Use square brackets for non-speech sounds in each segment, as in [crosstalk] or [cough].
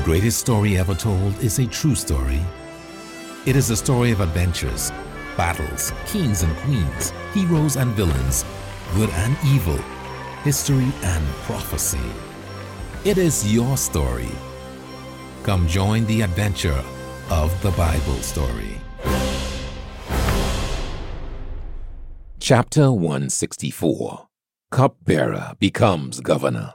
The greatest story ever told is a true story. It is a story of adventures, battles, kings and queens, heroes and villains, good and evil, history and prophecy. It is your story. Come join the adventure of the Bible story. Chapter 164 Cupbearer becomes governor.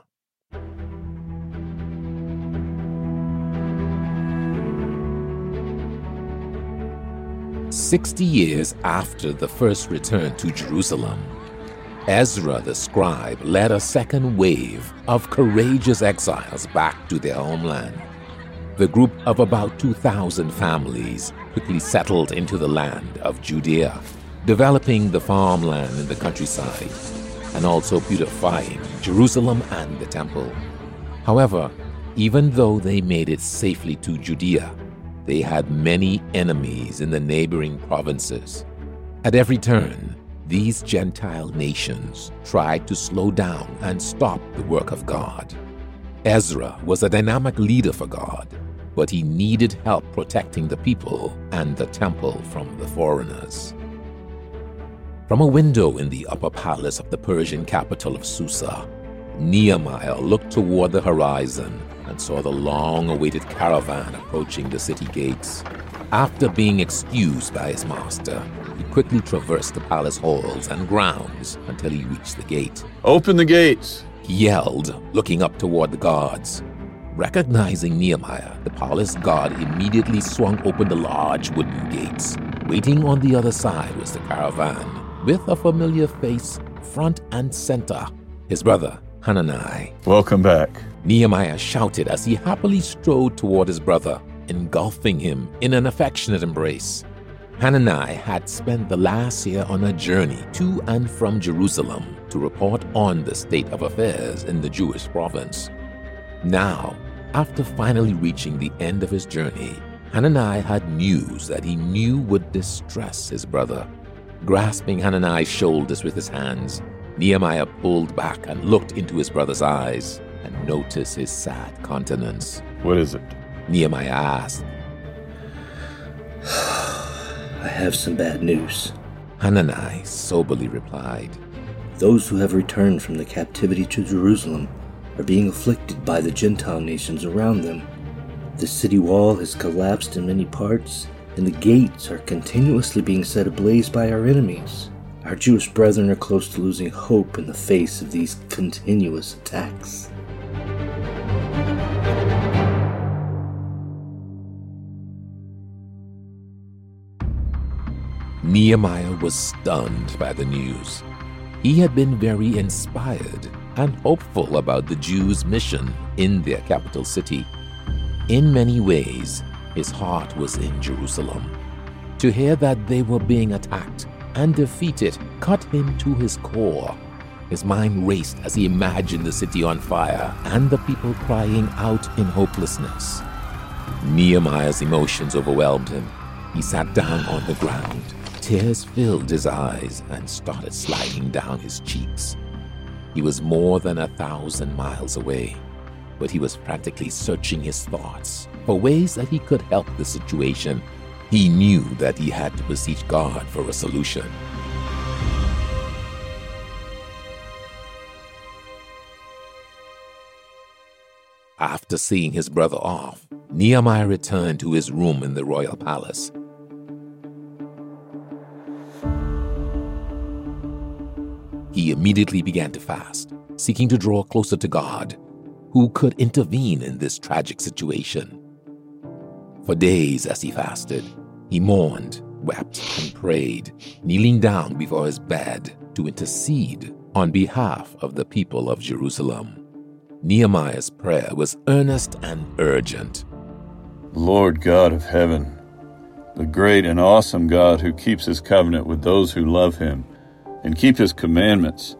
Sixty years after the first return to Jerusalem, Ezra the scribe led a second wave of courageous exiles back to their homeland. The group of about 2,000 families quickly settled into the land of Judea, developing the farmland in the countryside and also beautifying Jerusalem and the temple. However, even though they made it safely to Judea, they had many enemies in the neighboring provinces. At every turn, these Gentile nations tried to slow down and stop the work of God. Ezra was a dynamic leader for God, but he needed help protecting the people and the temple from the foreigners. From a window in the upper palace of the Persian capital of Susa, Nehemiah looked toward the horizon and saw the long awaited caravan approaching the city gates. After being excused by his master, he quickly traversed the palace halls and grounds until he reached the gate. Open the gates! He yelled, looking up toward the guards. Recognizing Nehemiah, the palace guard immediately swung open the large wooden gates. Waiting on the other side was the caravan, with a familiar face front and center, his brother, Hanani. Welcome back. Nehemiah shouted as he happily strode toward his brother, engulfing him in an affectionate embrace. Hanani had spent the last year on a journey to and from Jerusalem to report on the state of affairs in the Jewish province. Now, after finally reaching the end of his journey, Hanani had news that he knew would distress his brother. Grasping Hanani's shoulders with his hands, Nehemiah pulled back and looked into his brother's eyes and noticed his sad countenance. What is it? Nehemiah asked. [sighs] I have some bad news. Hanani soberly replied. Those who have returned from the captivity to Jerusalem are being afflicted by the Gentile nations around them. The city wall has collapsed in many parts, and the gates are continuously being set ablaze by our enemies. Our Jewish brethren are close to losing hope in the face of these continuous attacks. Nehemiah was stunned by the news. He had been very inspired and hopeful about the Jews' mission in their capital city. In many ways, his heart was in Jerusalem. To hear that they were being attacked and defeated cut him to his core. His mind raced as he imagined the city on fire and the people crying out in hopelessness. Nehemiah's emotions overwhelmed him. He sat down on the ground. Tears filled his eyes and started sliding down his cheeks. He was more than a thousand miles away but he was frantically searching his thoughts for ways that he could help the situation. He knew that he had to beseech God for a solution. After seeing his brother off, Nehemiah returned to his room in the royal palace. He immediately began to fast, seeking to draw closer to God who could intervene in this tragic situation. For days as he fasted, he mourned, wept, and prayed, kneeling down before his bed to intercede on behalf of the people of Jerusalem. Nehemiah's prayer was earnest and urgent. Lord God of heaven, the great and awesome God who keeps his covenant with those who love him and keep his commandments,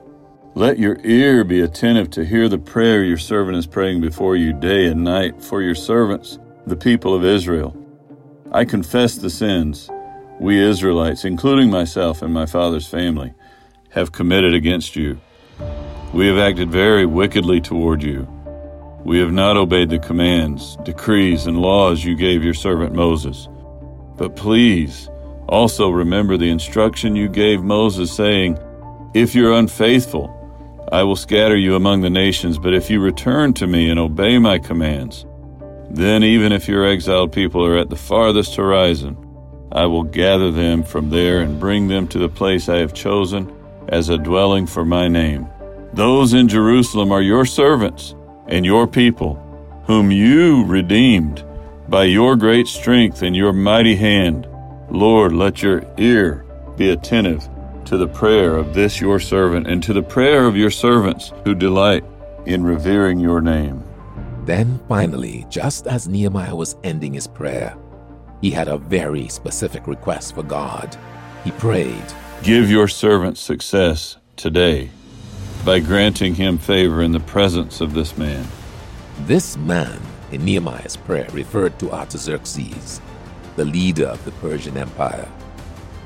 let your ear be attentive to hear the prayer your servant is praying before you day and night for your servants, the people of Israel. I confess the sins we Israelites, including myself and my father's family, have committed against you. We have acted very wickedly toward you. We have not obeyed the commands, decrees, and laws you gave your servant Moses. But please also remember the instruction you gave Moses, saying, If you're unfaithful, I will scatter you among the nations, but if you return to me and obey my commands, then even if your exiled people are at the farthest horizon, I will gather them from there and bring them to the place I have chosen as a dwelling for my name. Those in Jerusalem are your servants and your people, whom you redeemed by your great strength and your mighty hand. Lord, let your ear be attentive to the prayer of this your servant and to the prayer of your servants who delight in revering your name. Then finally, just as Nehemiah was ending his prayer, he had a very specific request for God. He prayed, Give your servant success today by granting him favor in the presence of this man. This man in Nehemiah's prayer referred to Artaxerxes, the leader of the Persian Empire.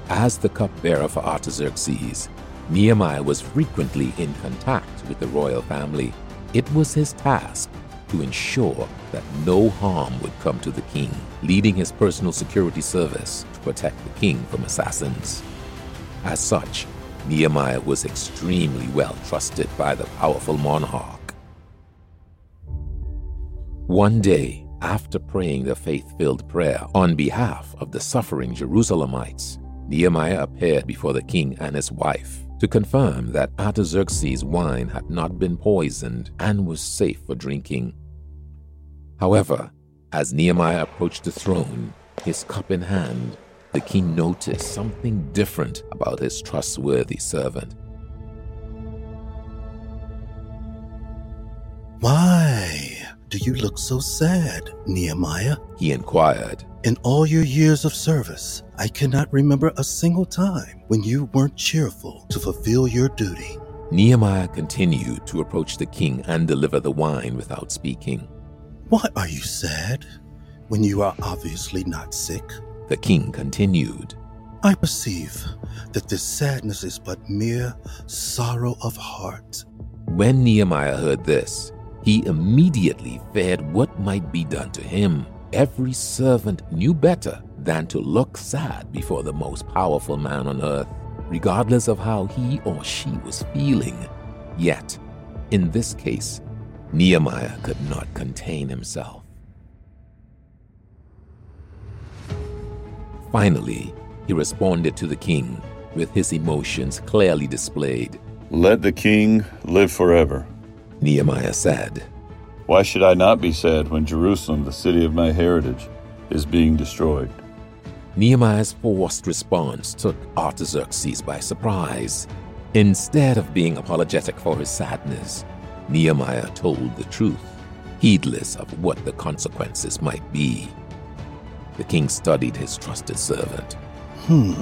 As the cupbearer for Artaxerxes, Nehemiah was frequently in contact with the royal family. It was his task to ensure that no harm would come to the king, leading his personal security service to protect the king from assassins. As such, Nehemiah was extremely well trusted by the powerful monarch. One day, after praying the faith filled prayer on behalf of the suffering Jerusalemites, Nehemiah appeared before the king and his wife to confirm that Artaxerxes' wine had not been poisoned and was safe for drinking. However, as Nehemiah approached the throne, his cup in hand, the king noticed something different about his trustworthy servant. Why do you look so sad, Nehemiah? He inquired. In all your years of service, I cannot remember a single time when you weren't cheerful to fulfill your duty. Nehemiah continued to approach the king and deliver the wine without speaking. Why are you sad when you are obviously not sick? The king continued. I perceive that this sadness is but mere sorrow of heart. When Nehemiah heard this, he immediately feared what might be done to him. Every servant knew better than to look sad before the most powerful man on earth, regardless of how he or she was feeling. Yet, in this case, Nehemiah could not contain himself. Finally, he responded to the king with his emotions clearly displayed. Let the king live forever. Nehemiah said, Why should I not be sad when Jerusalem, the city of my heritage, is being destroyed? Nehemiah's forced response took Artaxerxes by surprise. Instead of being apologetic for his sadness, Nehemiah told the truth, heedless of what the consequences might be. The king studied his trusted servant. Hmm.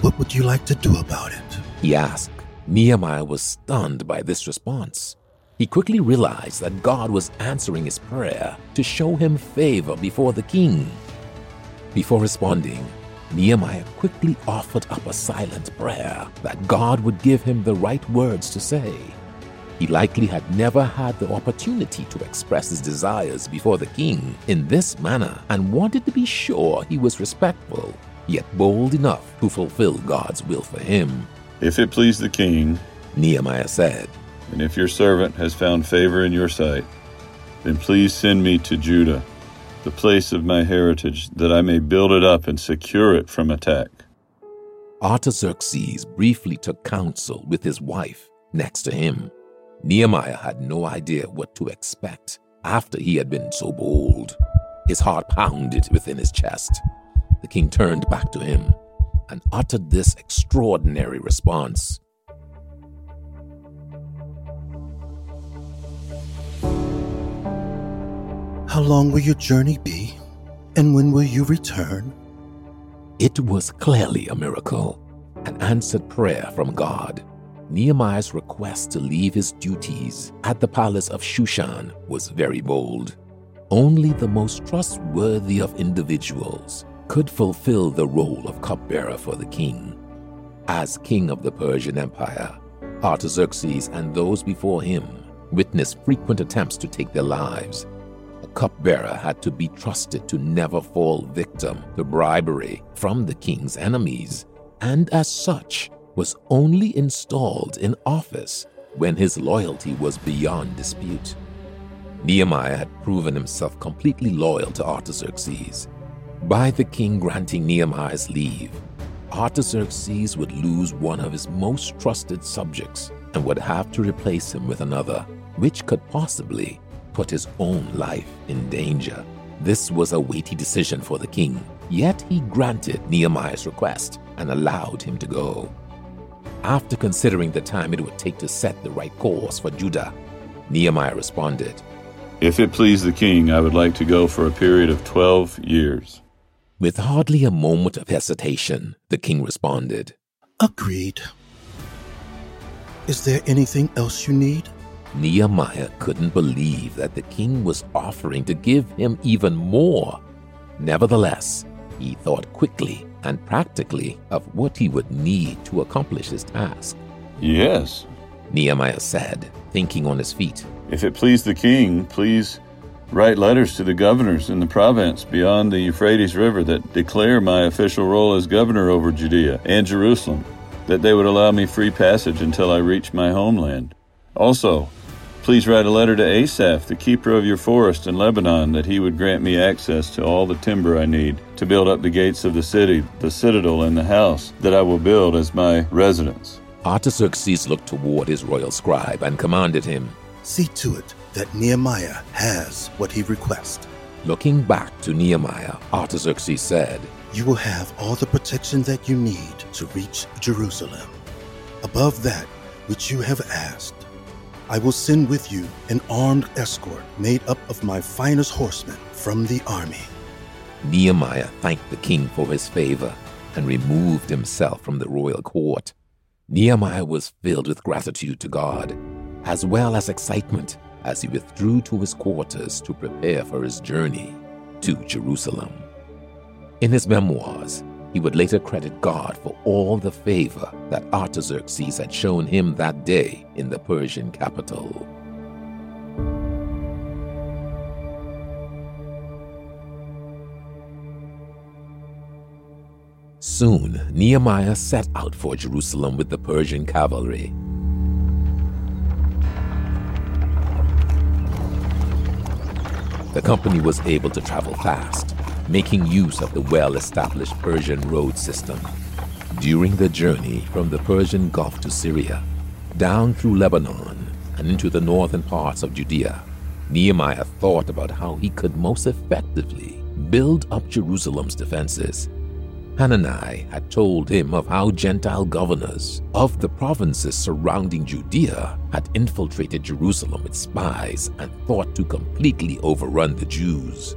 What would you like to do about it? He asked. Nehemiah was stunned by this response. He quickly realized that God was answering his prayer to show him favor before the king. Before responding, Nehemiah quickly offered up a silent prayer that God would give him the right words to say. He likely had never had the opportunity to express his desires before the king in this manner and wanted to be sure he was respectful, yet bold enough to fulfill God's will for him. If it please the king, Nehemiah said, and if your servant has found favor in your sight, then please send me to Judah, the place of my heritage, that I may build it up and secure it from attack. Artaxerxes briefly took counsel with his wife next to him. Nehemiah had no idea what to expect after he had been so bold. His heart pounded within his chest. The king turned back to him and uttered this extraordinary response. How long will your journey be? And when will you return? It was clearly a miracle, an answered prayer from God. Nehemiah's request to leave his duties at the palace of Shushan was very bold. Only the most trustworthy of individuals could fulfill the role of cupbearer for the king. As king of the Persian Empire, Artaxerxes and those before him witnessed frequent attempts to take their lives. A cupbearer had to be trusted to never fall victim to bribery from the king's enemies, and as such was only installed in office when his loyalty was beyond dispute. Nehemiah had proven himself completely loyal to Artaxerxes. By the king granting Nehemiah's leave, Artaxerxes would lose one of his most trusted subjects and would have to replace him with another, which could possibly put his own life in danger. This was a weighty decision for the king, yet he granted Nehemiah's request and allowed him to go. After considering the time it would take to set the right course for Judah, Nehemiah responded, If it please the king, I would like to go for a period of twelve years. With hardly a moment of hesitation, the king responded, Agreed. Is there anything else you need? Nehemiah couldn't believe that the king was offering to give him even more. Nevertheless, he thought quickly and practically of what he would need to accomplish his task. Yes. Nehemiah said, thinking on his feet. If it please the king, please write letters to the governors in the province beyond the Euphrates River that declare my official role as governor over Judea and Jerusalem, that they would allow me free passage until I reach my homeland. Also, please write a letter to Asaph, the keeper of your forest in Lebanon, that he would grant me access to all the timber I need to build up the gates of the city, the citadel, and the house that I will build as my residence. Artaxerxes looked toward his royal scribe and commanded him, See to it that Nehemiah has what he requests. Looking back to Nehemiah, Artaxerxes said, You will have all the protection that you need to reach Jerusalem. Above that which you have asked, I will send with you an armed escort made up of my finest horsemen from the army. Nehemiah thanked the king for his favor and removed himself from the royal court. Nehemiah was filled with gratitude to God, as well as excitement as he withdrew to his quarters to prepare for his journey to Jerusalem. In his memoirs, he would later credit God for all the favor that Artaxerxes had shown him that day in the Persian capital. Soon, Nehemiah set out for Jerusalem with the Persian cavalry. The company was able to travel fast, making use of the well established Persian road system. During the journey from the Persian Gulf to Syria, down through Lebanon, and into the northern parts of Judea, Nehemiah thought about how he could most effectively build up Jerusalem's defenses Hanani had told him of how Gentile governors of the provinces surrounding Judea had infiltrated Jerusalem with spies and thought to completely overrun the Jews.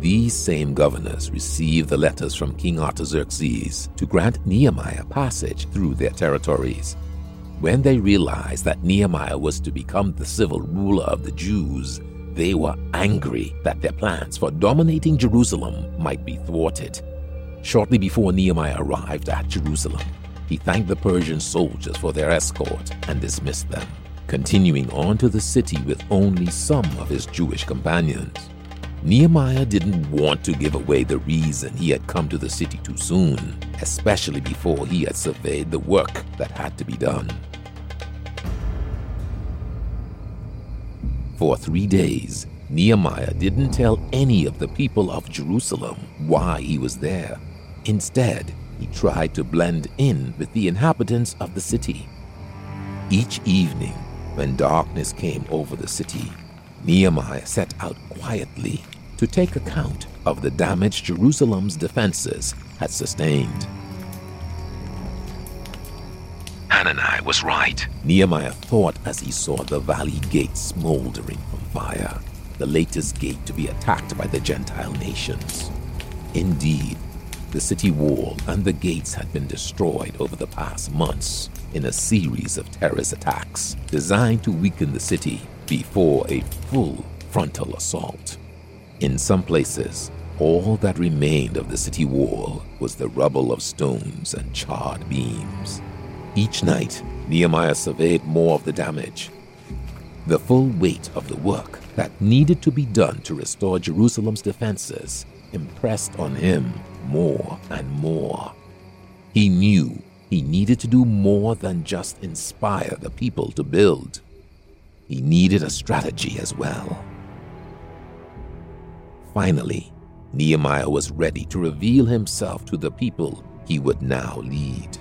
These same governors received the letters from King Artaxerxes to grant Nehemiah passage through their territories. When they realized that Nehemiah was to become the civil ruler of the Jews, they were angry that their plans for dominating Jerusalem might be thwarted Shortly before Nehemiah arrived at Jerusalem, he thanked the Persian soldiers for their escort and dismissed them, continuing on to the city with only some of his Jewish companions. Nehemiah didn't want to give away the reason he had come to the city too soon, especially before he had surveyed the work that had to be done. For three days, Nehemiah didn't tell any of the people of Jerusalem why he was there. Instead, he tried to blend in with the inhabitants of the city. Each evening, when darkness came over the city, Nehemiah set out quietly to take account of the damage Jerusalem's defenses had sustained. Hanani was right. Nehemiah thought as he saw the valley gate smoldering from fire, the latest gate to be attacked by the Gentile nations. Indeed, the city wall and the gates had been destroyed over the past months in a series of terrorist attacks designed to weaken the city before a full frontal assault. In some places, all that remained of the city wall was the rubble of stones and charred beams. Each night, Nehemiah surveyed more of the damage. The full weight of the work that needed to be done to restore Jerusalem's defenses impressed on him more and more. He knew he needed to do more than just inspire the people to build. He needed a strategy as well. Finally, Nehemiah was ready to reveal himself to the people he would now lead.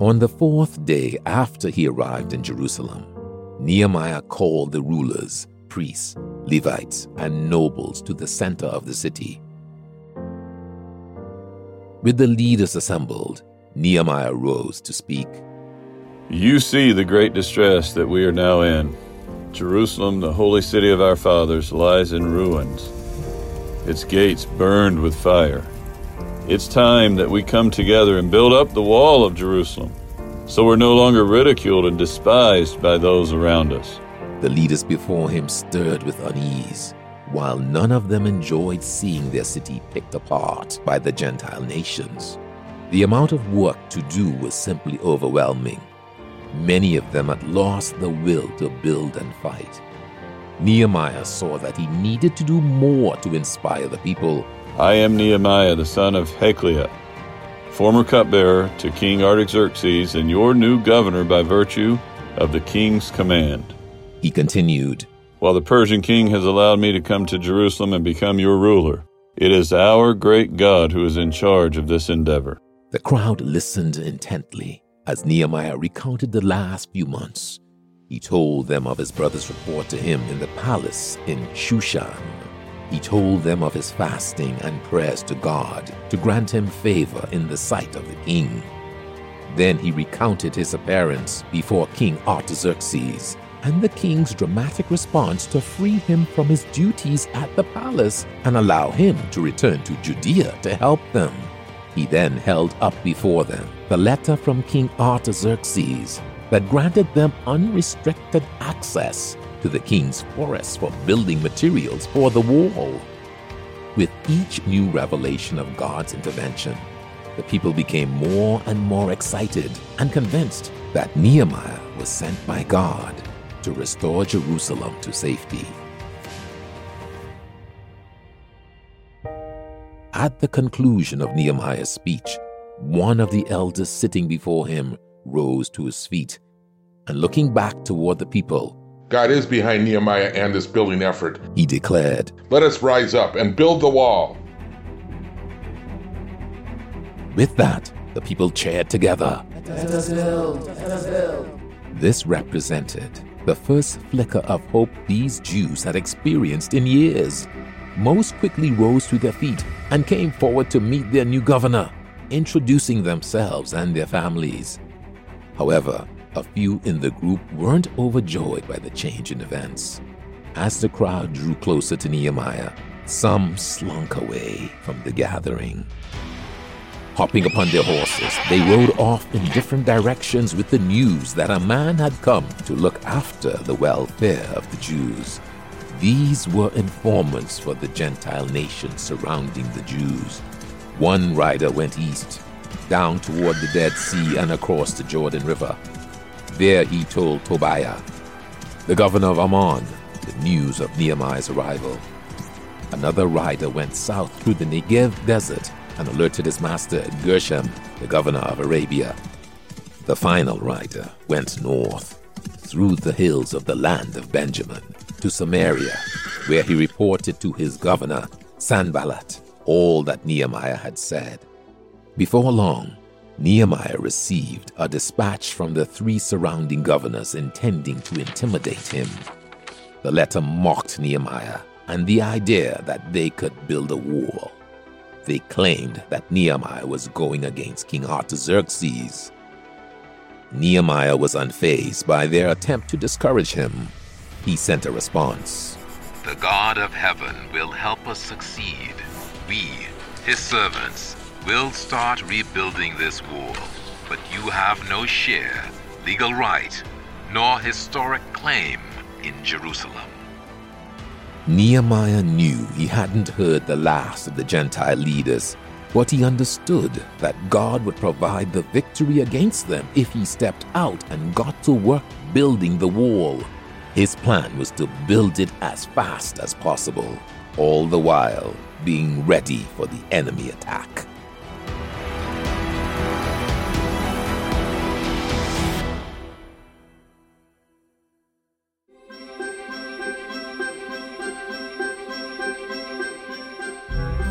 On the fourth day after he arrived in Jerusalem, Nehemiah called the rulers, priests, Levites, and nobles to the center of the city. With the leaders assembled, Nehemiah rose to speak. You see the great distress that we are now in. Jerusalem, the holy city of our fathers, lies in ruins, its gates burned with fire. It's time that we come together and build up the wall of Jerusalem so we're no longer ridiculed and despised by those around us. The leaders before him stirred with unease, while none of them enjoyed seeing their city picked apart by the Gentile nations. The amount of work to do was simply overwhelming. Many of them had lost the will to build and fight. Nehemiah saw that he needed to do more to inspire the people I am Nehemiah, the son of Hachaliah, former cupbearer to King Artaxerxes, and your new governor by virtue of the king's command. He continued, While the Persian king has allowed me to come to Jerusalem and become your ruler, it is our great God who is in charge of this endeavor. The crowd listened intently as Nehemiah recounted the last few months. He told them of his brother's report to him in the palace in Shushan he told them of his fasting and prayers to God to grant him favor in the sight of the king. Then he recounted his appearance before King Artaxerxes and the king's dramatic response to free him from his duties at the palace and allow him to return to Judea to help them. He then held up before them the letter from King Artaxerxes that granted them unrestricted access to the king's forest for building materials for the wall. With each new revelation of God's intervention, the people became more and more excited and convinced that Nehemiah was sent by God to restore Jerusalem to safety. At the conclusion of Nehemiah's speech, one of the elders sitting before him rose to his feet and looking back toward the people, God is behind Nehemiah and this building effort. He declared, Let us rise up and build the wall. With that, the people cheered together. Let us build, let us build. This represented the first flicker of hope these Jews had experienced in years. Most quickly rose to their feet and came forward to meet their new governor, introducing themselves and their families. However, a few in the group weren't overjoyed by the change in events. As the crowd drew closer to Nehemiah, some slunk away from the gathering. Hopping upon their horses, they rode off in different directions with the news that a man had come to look after the welfare of the Jews. These were informants for the Gentile nations surrounding the Jews. One rider went east, down toward the Dead Sea and across the Jordan River, there he told Tobiah, the governor of Ammon, the news of Nehemiah's arrival. Another rider went south through the Negev desert and alerted his master Geshem, the governor of Arabia. The final rider went north through the hills of the land of Benjamin to Samaria, where he reported to his governor Sanballat all that Nehemiah had said. Before long, Nehemiah received a dispatch from the three surrounding governors intending to intimidate him. The letter mocked Nehemiah and the idea that they could build a wall. They claimed that Nehemiah was going against King Artaxerxes. Nehemiah was unfazed by their attempt to discourage him. He sent a response The God of heaven will help us succeed. We, his servants, will start rebuilding this wall, but you have no share, legal right, nor historic claim in Jerusalem. Nehemiah knew he hadn't heard the last of the Gentile leaders, but he understood that God would provide the victory against them if he stepped out and got to work building the wall. His plan was to build it as fast as possible, all the while being ready for the enemy attack.